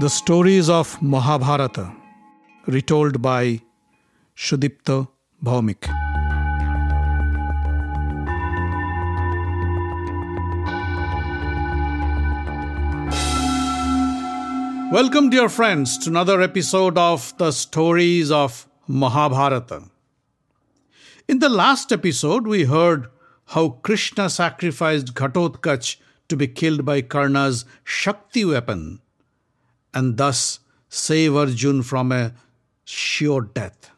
The stories of Mahabharata, retold by Sudipta Bhawmik. Welcome, dear friends, to another episode of the stories of Mahabharata. In the last episode, we heard how Krishna sacrificed Ghatotkach to be killed by Karna's Shakti weapon and thus save Arjun from a sure death.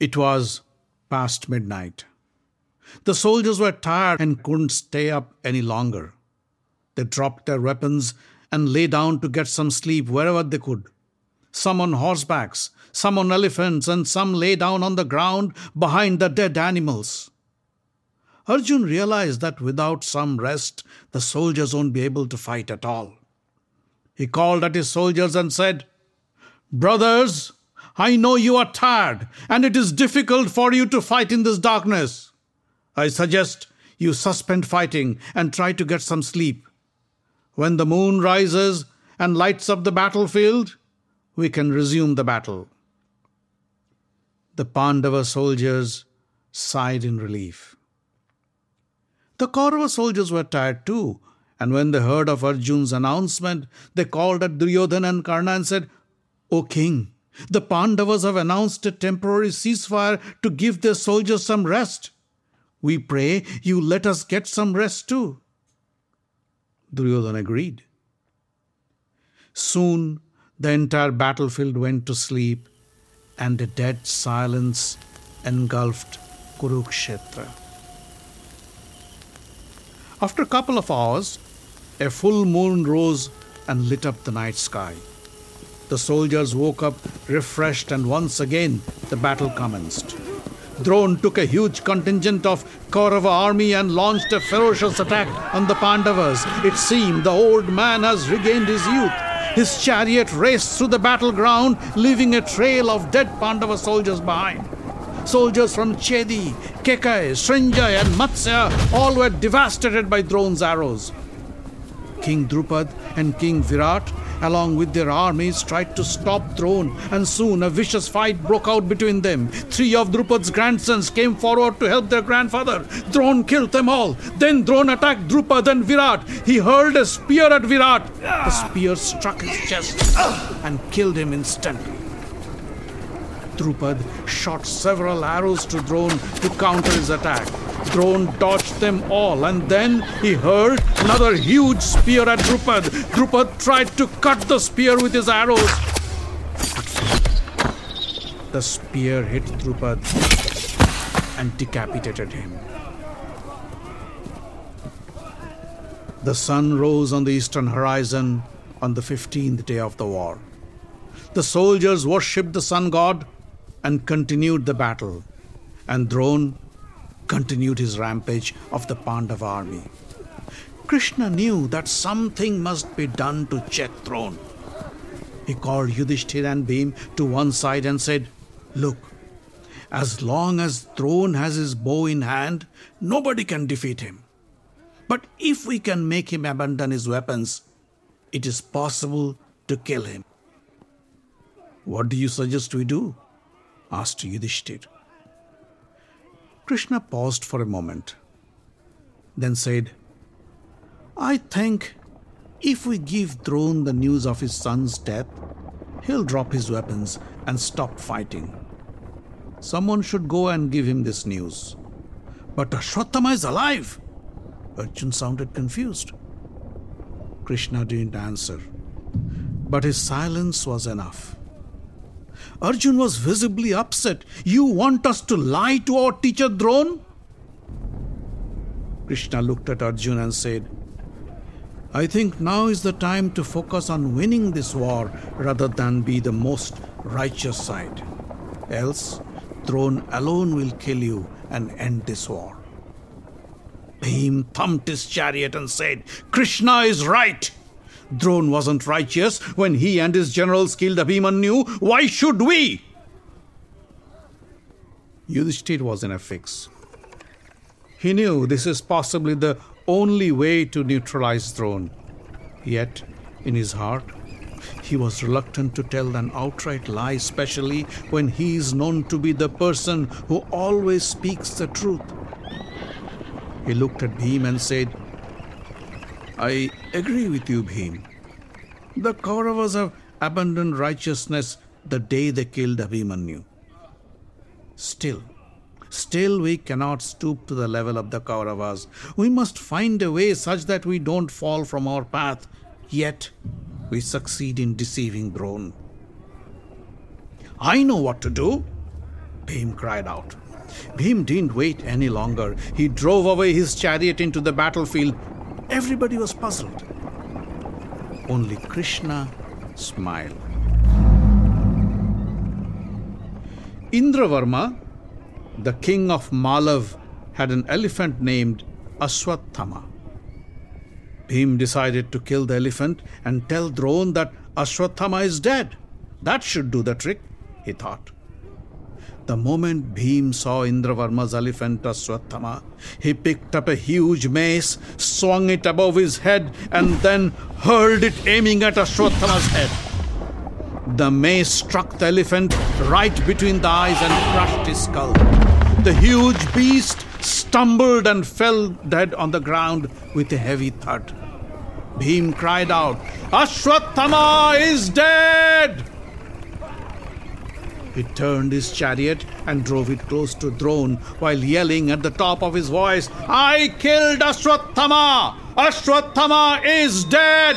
It was past midnight. The soldiers were tired and couldn't stay up any longer. They dropped their weapons and lay down to get some sleep wherever they could. Some on horsebacks, some on elephants, and some lay down on the ground behind the dead animals. Arjun realized that without some rest, the soldiers won't be able to fight at all. He called at his soldiers and said, Brothers, I know you are tired, and it is difficult for you to fight in this darkness. I suggest you suspend fighting and try to get some sleep. When the moon rises and lights up the battlefield, we can resume the battle. The Pandava soldiers sighed in relief. The Kaurava soldiers were tired too, and when they heard of Arjun's announcement, they called at Duryodhana and Karna and said, O king, the Pandavas have announced a temporary ceasefire to give their soldiers some rest. We pray you let us get some rest too. Duryodhana agreed. Soon the entire battlefield went to sleep and a dead silence engulfed Kurukshetra. After a couple of hours, a full moon rose and lit up the night sky. The soldiers woke up refreshed, and once again the battle commenced. Drona took a huge contingent of Kaurava army and launched a ferocious attack on the Pandavas. It seemed the old man has regained his youth. His chariot raced through the battleground, leaving a trail of dead Pandava soldiers behind. Soldiers from Chedi, Kekai, Srinjay, and Matsya all were devastated by Drona's arrows. King Drupad and King Virat along with their armies, tried to stop Drona, and soon a vicious fight broke out between them. Three of Drupad's grandsons came forward to help their grandfather. Drona killed them all. Then Drona attacked Drupad and Virat. He hurled a spear at Virat. The spear struck his chest and killed him instantly. Drupad shot several arrows to Drona to counter his attack. Drona dodged them all, and then he hurled another huge spear at Drupad. Drupad tried to cut the spear with his arrows. The spear hit Drupad and decapitated him. The sun rose on the eastern horizon on the 15th day of the war. The soldiers worshipped the sun god and continued the battle, and Drona continued his rampage of the Pandava army. Krishna knew that something must be done to check Drona. He called Yudhishthir and Bhim to one side and said, Look, as long as Drona has his bow in hand, nobody can defeat him. But if we can make him abandon his weapons, it is possible to kill him. What do you suggest we do? Asked Yudhishthir. Krishna paused for a moment, then said, I think if we give Drona the news of his son's death, he'll drop his weapons and stop fighting. Someone should go and give him this news. But Ashwatthama is alive! Arjun sounded confused. Krishna didn't answer, but his silence was enough. Arjun was visibly upset. You want us to lie to our teacher Drona? Krishna looked at Arjun and said, I think now is the time to focus on winning this war rather than be the most righteous side. Else, Drona alone will kill you and end this war. Bhim thumped his chariot and said, Krishna is right. Drona wasn't righteous when he and his generals killed Abhimanyu. Why should we? Yudhishthir was in a fix. He knew this is possibly the only way to neutralize Drona. Yet, in his heart, he was reluctant to tell an outright lie, especially when he is known to be the person who always speaks the truth. He looked at Bhim and said, I agree with you, Bhim. The Kauravas have abandoned righteousness the day they killed Abhimanyu. Still, still we cannot stoop to the level of the Kauravas. We must find a way such that we don't fall from our path, yet we succeed in deceiving Drona. I know what to do, Bhim cried out. Bhim didn't wait any longer. He drove away his chariot into the battlefield. Everybody was puzzled. Only Krishna smiled. Indravarma, the king of Malav, had an elephant named Ashwathama. Bhim decided to kill the elephant and tell Drona that Ashwathama is dead. That should do the trick, he thought. The moment Bhim saw Indravarma's elephant Ashwathama, he picked up a huge mace, swung it above his head, and then hurled it aiming at Ashwathama's head. The mace struck the elephant right between the eyes and crushed his skull. The huge beast stumbled and fell dead on the ground with a heavy thud. Bhim cried out, Ashwathama is dead! He turned his chariot and drove it close to Drona while yelling at the top of his voice, I killed Ashwathama! Ashwathama is dead!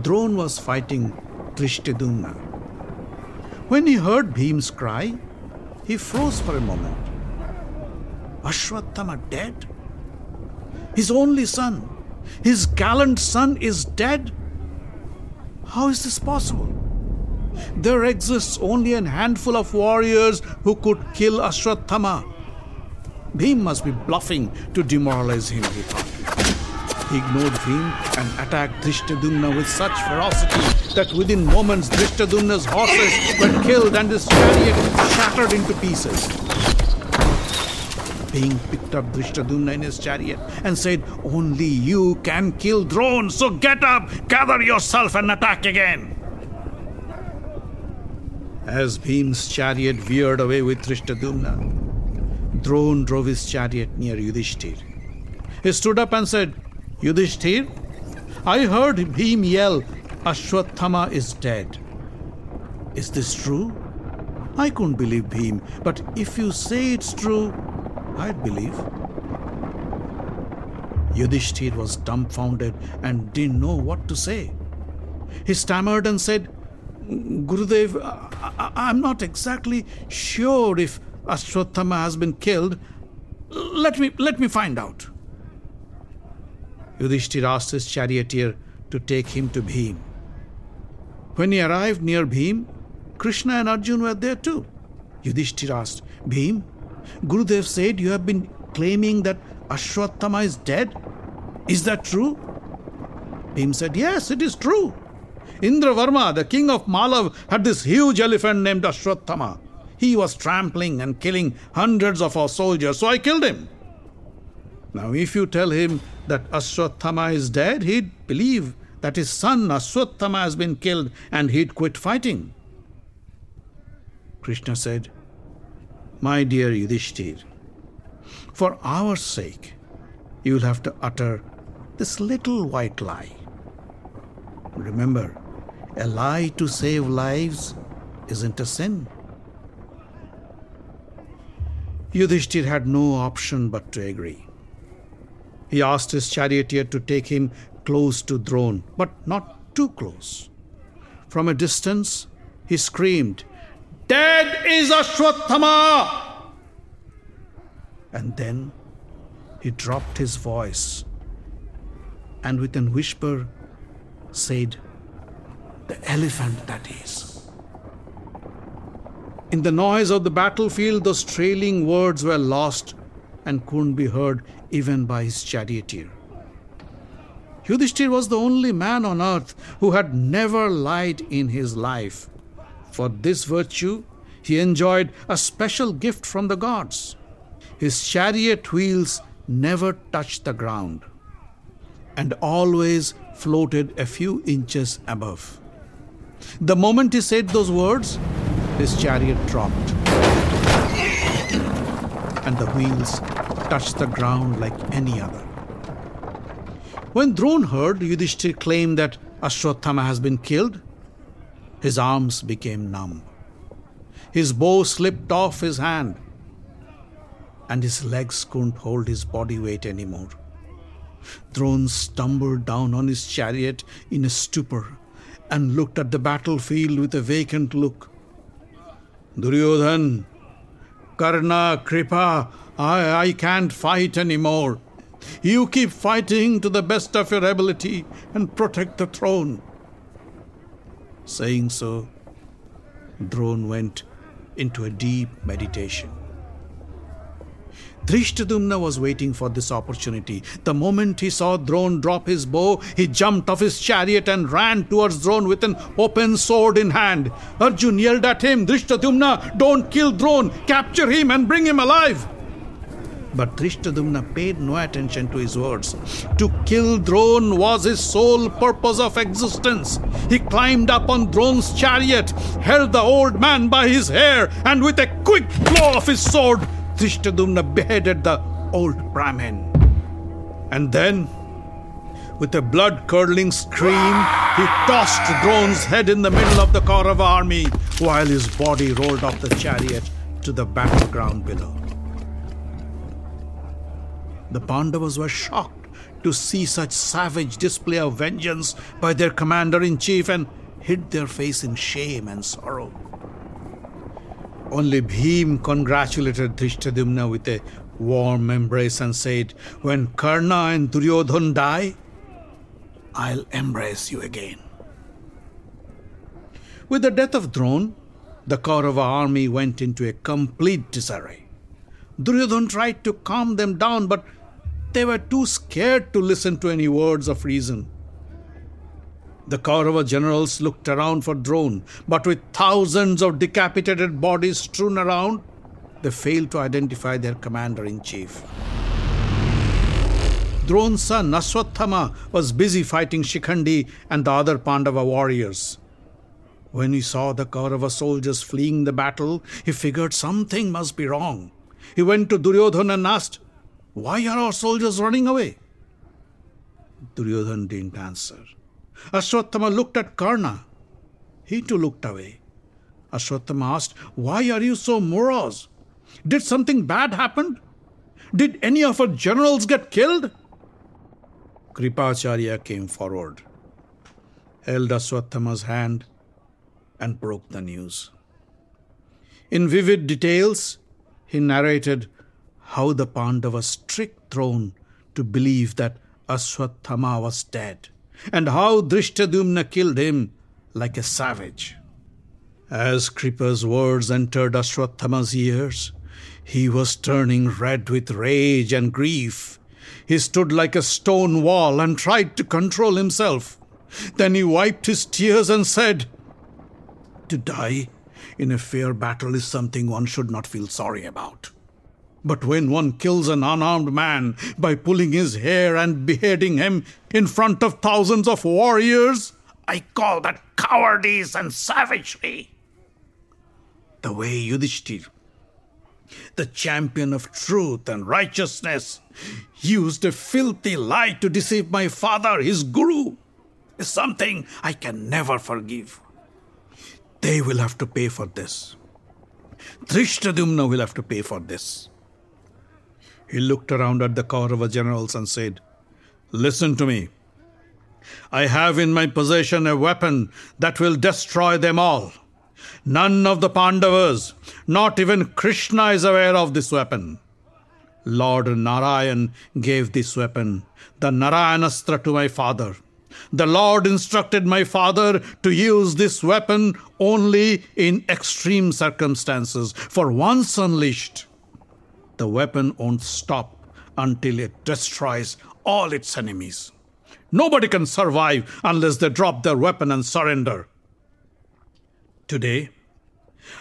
Drona was fighting Drishtadyumna. When he heard Bhim's cry, he froze for a moment. Ashwathama dead? His only son, his gallant son, is dead? How is this possible? There exists only a handful of warriors who could kill Ashwathama. Bhim must be bluffing to demoralize him, he thought. Ignored Bhim and attacked Drishtadyumna with such ferocity that within moments Drishtadyumna's horses were killed and his chariot shattered into pieces. Bhim picked up Drishtadyumna in his chariot and said, Only you can kill Drona, so get up, gather yourself and attack again. As Bhim's chariot veered away with Drishtadyumna, Drona drove his chariot near Yudhishthir. He stood up and said, Yudhishthir, I heard Bhim yell, Ashwathama is dead. Is this true? I couldn't believe Bhim, but if you say it's true, I'd believe. Yudhishthir was dumbfounded and didn't know what to say. He stammered and said, Gurudev, I- am not exactly sure if Ashwatthama has been killed. Let me, let me find out. Yudhishthir asked his charioteer to take him to Bhim. When he arrived near Bhim, Krishna and Arjun were there too. Yudhishthir asked, Bhim, Gurudev said you have been claiming that Ashwatthama is dead. Is that true? Bhim said, Yes, it is true. Indra Varma, the king of Malav, had this huge elephant named Ashwatthama. He was trampling and killing hundreds of our soldiers, so I killed him. Now, if you tell him that Ashwatthama is dead, he'd believe that his son Ashwatthama has been killed and he'd quit fighting. Krishna said, My dear Yudhishthir, for our sake, you will have to utter this little white lie. Remember, a lie to save lives isn't a sin. Yudhishthir had no option but to agree. He asked his charioteer to take him close to Drona, but not too close. From a distance, he screamed, Dead is Ashwatthama! And then he dropped his voice and with a whisper said, The elephant that is. In the noise of the battlefield, those trailing words were lost and couldn't be heard even by his charioteer. Yudhishthir was the only man on earth who had never lied in his life. For this virtue, he enjoyed a special gift from the gods. His chariot wheels never touched the ground and always floated a few inches above. The moment he said those words, his chariot dropped and the wheels touched the ground like any other. When Drona heard Yudhishthir claim that Ashwatthama has been killed, his arms became numb. His bow slipped off his hand, and his legs couldn't hold his body weight anymore. Drona stumbled down on his chariot in a stupor and looked at the battlefield with a vacant look. Duryodhan, Karna, Kripa, I, I can't fight anymore. You keep fighting to the best of your ability and protect the throne. Saying so, Drona went into a deep meditation. Drishtadyumna was waiting for this opportunity. The moment he saw Drona drop his bow, he jumped off his chariot and ran towards Drona with an open sword in hand. Arjun yelled at him, Drishtadyumna, don't kill Drona, capture him and bring him alive. But Drishtadyumna paid no attention to his words. To kill Drona was his sole purpose of existence. He climbed up on Drona's chariot, held the old man by his hair, and with a quick blow of his sword, Drishtadyumna beheaded the old Brahmin. And then, with a blood curdling scream, he tossed Drona's head in the middle of the Kaurava army while his body rolled off the chariot to the battleground below. The Pandavas were shocked to see such savage display of vengeance by their commander in chief and hid their face in shame and sorrow. Only Bhim congratulated Drishtadyumna with a warm embrace and said, When Karna and Duryodhan die, I'll embrace you again. With the death of Drona, the Kaurava army went into a complete disarray. Duryodhan tried to calm them down, but they were too scared to listen to any words of reason. The Kaurava generals looked around for Drona, but with thousands of decapitated bodies strewn around, they failed to identify their commander in chief. Drona's son was busy fighting Shikhandi and the other Pandava warriors. When he saw the Kaurava soldiers fleeing the battle, he figured something must be wrong. He went to Duryodhan and asked, Why are our soldiers running away? Duryodhan didn't answer. Ashwatthama looked at Karna. He too looked away. Ashwatthama asked, Why are you so morose? Did something bad happen? Did any of our generals get killed? Kripacharya came forward, held Ashwathama's hand, and broke the news. In vivid details, he narrated how the Pandavas tricked Drona to believe that Ashwathama was dead, and how Drishtadyumna killed him like a savage. As Kripa's words entered Ashwathama's ears, he was turning red with rage and grief. He stood like a stone wall and tried to control himself. Then he wiped his tears and said, To die in a fair battle is something one should not feel sorry about. But when one kills an unarmed man by pulling his hair and beheading him in front of thousands of warriors, I call that cowardice and savagery. The way Yudhishthir, the champion of truth and righteousness, used a filthy lie to deceive my father, his guru, is something I can never forgive. They will have to pay for this. Drishtadyumna will have to pay for this. He looked around at the Kaurava generals and said, Listen to me. I have in my possession a weapon that will destroy them all. None of the Pandavas, not even Krishna, is aware of this weapon. Lord Narayan gave this weapon, the Narayanastra, to my father. The Lord instructed my father to use this weapon only in extreme circumstances, for once unleashed, the weapon won't stop until it destroys all its enemies. Nobody can survive unless they drop their weapon and surrender. Today,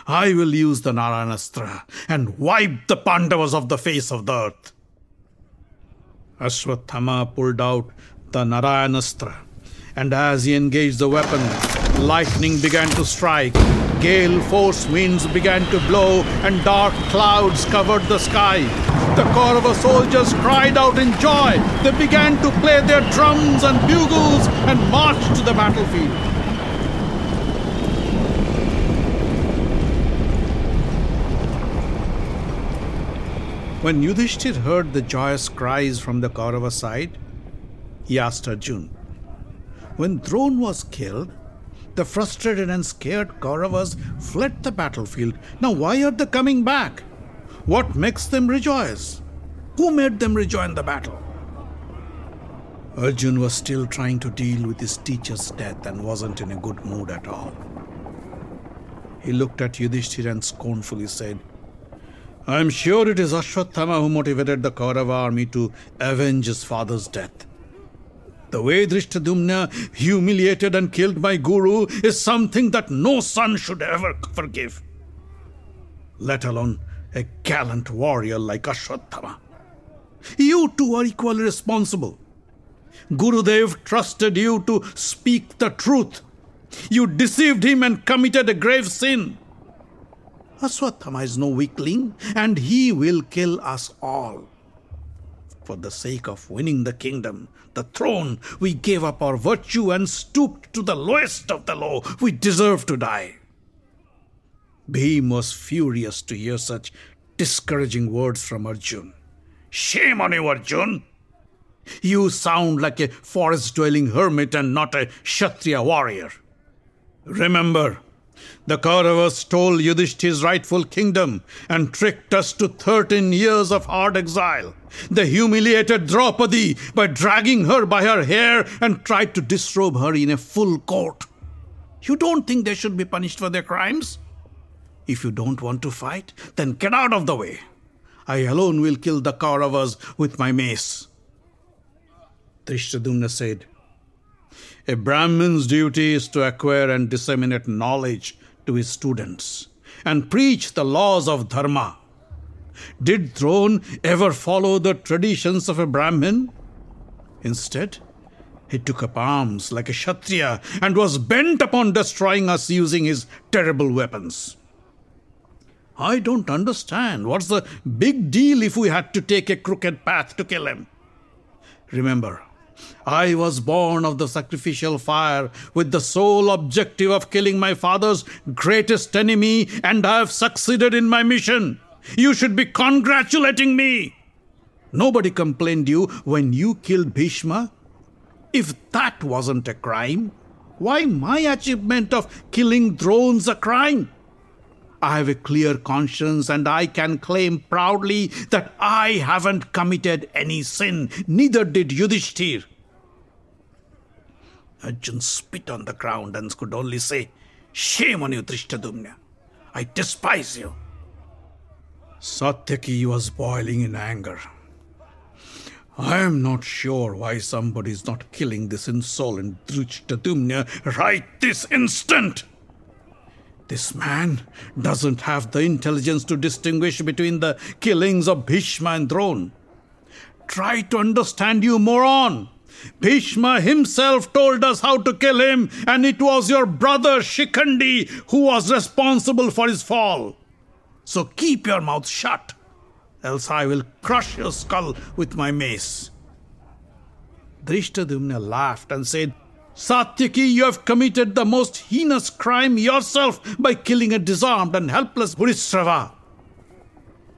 I will use the Narayanastra and wipe the Pandavas off the face of the earth. Ashwathama pulled out the Narayanastra, and as he engaged the weapon, lightning began to strike, gale force winds began to blow, and dark clouds covered the sky. The Kaurava soldiers cried out in joy. They began to play their drums and bugles and marched to the battlefield. When Yudhishthir heard the joyous cries from the Kaurava side, he asked Arjun, When Drona was killed, the frustrated and scared Kauravas fled the battlefield. Now, why are they coming back? What makes them rejoice? Who made them rejoin the battle? Arjun was still trying to deal with his teacher's death and wasn't in a good mood at all. He looked at Yudhishthir and scornfully said, I am sure it is Ashwathama who motivated the Kaurava army to avenge his father's death. The way Drishtadyumna humiliated and killed my guru is something that no son should ever forgive, let alone a gallant warrior like Ashwathama. You two are equally responsible. Gurudev trusted you to speak the truth. You deceived him and committed a grave sin. Ashwathama is no weakling, and he will kill us all. For the sake of winning the kingdom, the throne, we gave up our virtue and stooped to the lowest of the low. We deserve to die. Bhim was furious to hear such discouraging words from Arjun. Shame on you, Arjun! You sound like a forest dwelling hermit and not a Kshatriya warrior. Remember, the Kauravas stole Yudhishthir's rightful kingdom and tricked us to 13 years of hard exile. They humiliated Draupadi by dragging her by her hair and tried to disrobe her in a full court. You don't think they should be punished for their crimes? If you don't want to fight, then get out of the way. I alone will kill the Kauravas with my mace. Drishtadyumna said, A Brahmin's duty is to acquire and disseminate knowledge to his students and preach the laws of Dharma. Did Drona ever follow the traditions of a Brahmin? Instead, he took up arms like a Kshatriya and was bent upon destroying us using his terrible weapons. I don't understand. What's the big deal if we had to take a crooked path to kill him? Remember, I was born of the sacrificial fire with the sole objective of killing my father's greatest enemy, and I have succeeded in my mission. You should be congratulating me. Nobody complained you when you killed Bhishma. If that wasn't a crime, why my achievement of killing Drona's a crime? I have a clear conscience and I can claim proudly that I haven't committed any sin, neither did Yudhishthir. Arjun spit on the ground and could only say, Shame on you, Drishtadyumna. I despise you. Satyaki was boiling in anger. I am not sure why somebody is not killing this insolent Drishtadyumna right this instant. This man doesn't have the intelligence to distinguish between the killings of Bhishma and Drona. Try to understand, you moron! Bhishma himself told us how to kill him, and it was your brother Shikhandi who was responsible for his fall. So keep your mouth shut, else I will crush your skull with my mace. Drishtadyumna laughed and said, Satyaki, you have committed the most heinous crime yourself by killing a disarmed and helpless Bhurishrava.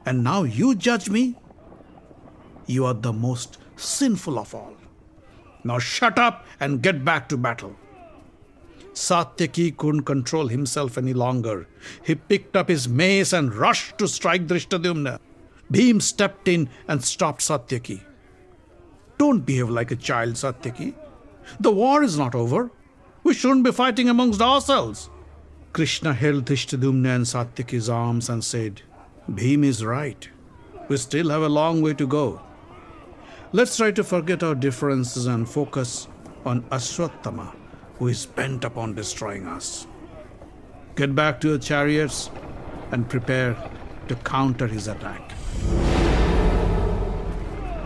And now you judge me? You are the most sinful of all. Now shut up and get back to battle. Satyaki couldn't control himself any longer. He picked up his mace and rushed to strike Drishtadyumna. Bhim stepped in and stopped Satyaki. Don't behave like a child, Satyaki. The war is not over. We shouldn't be fighting amongst ourselves. Krishna held Drishtadyumna and Satyaki's arms and said, Bhim is right. We still have a long way to go. Let's try to forget our differences and focus on Ashwatthama, who is bent upon destroying us. Get back to your chariots and prepare to counter his attack.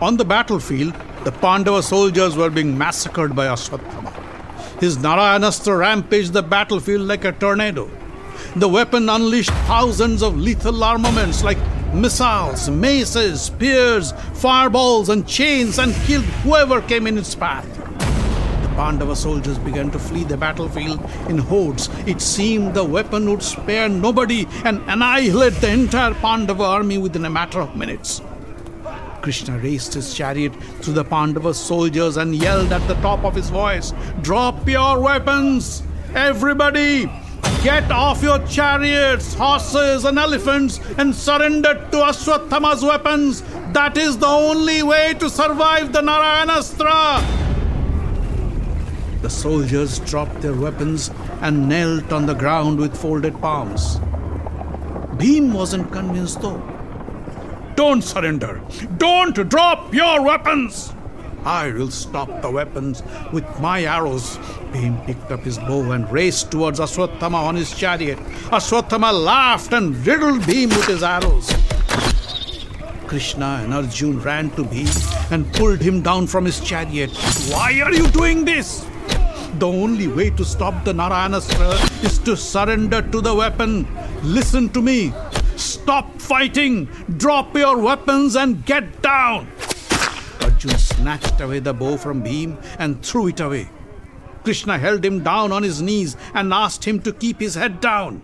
On the battlefield, the Pandava soldiers were being massacred by Ashwatthama. His Narayanastra rampaged the battlefield like a tornado. The weapon unleashed thousands of lethal armaments like missiles, maces, spears, fireballs, and chains and killed whoever came in its path. The Pandava soldiers began to flee the battlefield in hordes. It seemed the weapon would spare nobody and annihilate the entire Pandava army within a matter of minutes. Krishna raced his chariot through the Pandava soldiers and yelled at the top of his voice, Drop your weapons! Everybody! Get off your chariots, horses, and elephants and surrender to Ashwathama's weapons. That is the only way to survive the Narayanastra. The soldiers dropped their weapons and knelt on the ground with folded palms. Bhim wasn't convinced though. Don't surrender. Don't drop your weapons. I will stop the weapons with my arrows. Bhim picked up his bow and raced towards Ashwatthama on his chariot. Ashwatthama laughed and riddled Bhim with his arrows. Krishna and Arjun ran to Bhim and pulled him down from his chariot. Why are you doing this? The only way to stop the Narayanastra is to surrender to the weapon. Listen to me. Stop fighting. Drop your weapons and get down. Arjun snatched away the bow from Bhim and threw it away. Krishna held him down on his knees and asked him to keep his head down.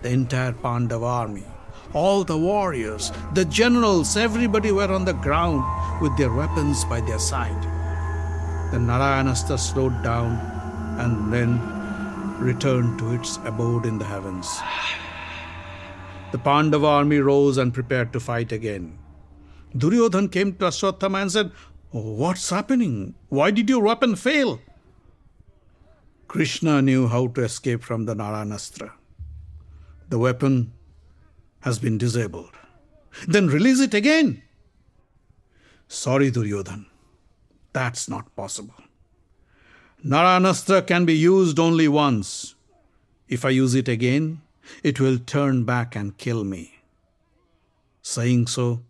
The entire Pandava army, all the warriors, the generals, everybody were on the ground with their weapons by their side. The Narayanastra slowed down and then returned to its abode in the heavens. The Pandava army rose and prepared to fight again. Duryodhan came to Ashwatthama and said, What's happening? Why did your weapon fail? Krishna knew how to escape from the Narayanastra. The weapon has been disabled. Then release it again. Sorry, Duryodhan. That's not possible. Narayanastra can be used only once. If I use it again, it will turn back and kill me. Saying so,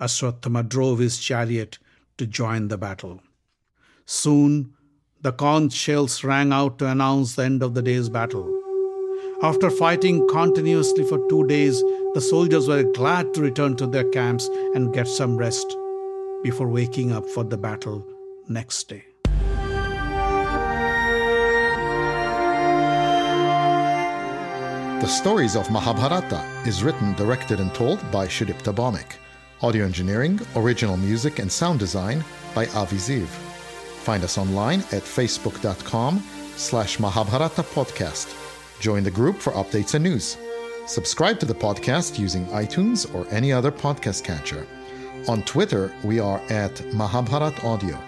Ashwatthama drove his chariot to join the battle. Soon, the conch shells rang out to announce the end of the day's battle. After fighting continuously for two days, the soldiers were glad to return to their camps and get some rest before waking up for the battle next day. The Stories of Mahabharata is written, directed, and told by Sudipta Bhawmik. Audio engineering, original music, and sound design by Avi Ziv. Find us online at facebook.com slash Mahabharata Podcast. Join the group for updates and news. Subscribe to the podcast using iTunes or any other podcast catcher. On Twitter, we are at Mahabharat Audio.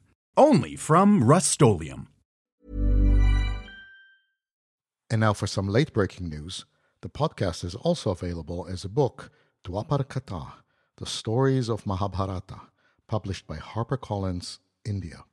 Only from Rust-Oleum And now for some late breaking news. The podcast is also available as a book, Dwapar Katha, The Stories of Mahabharata, published by HarperCollins, India.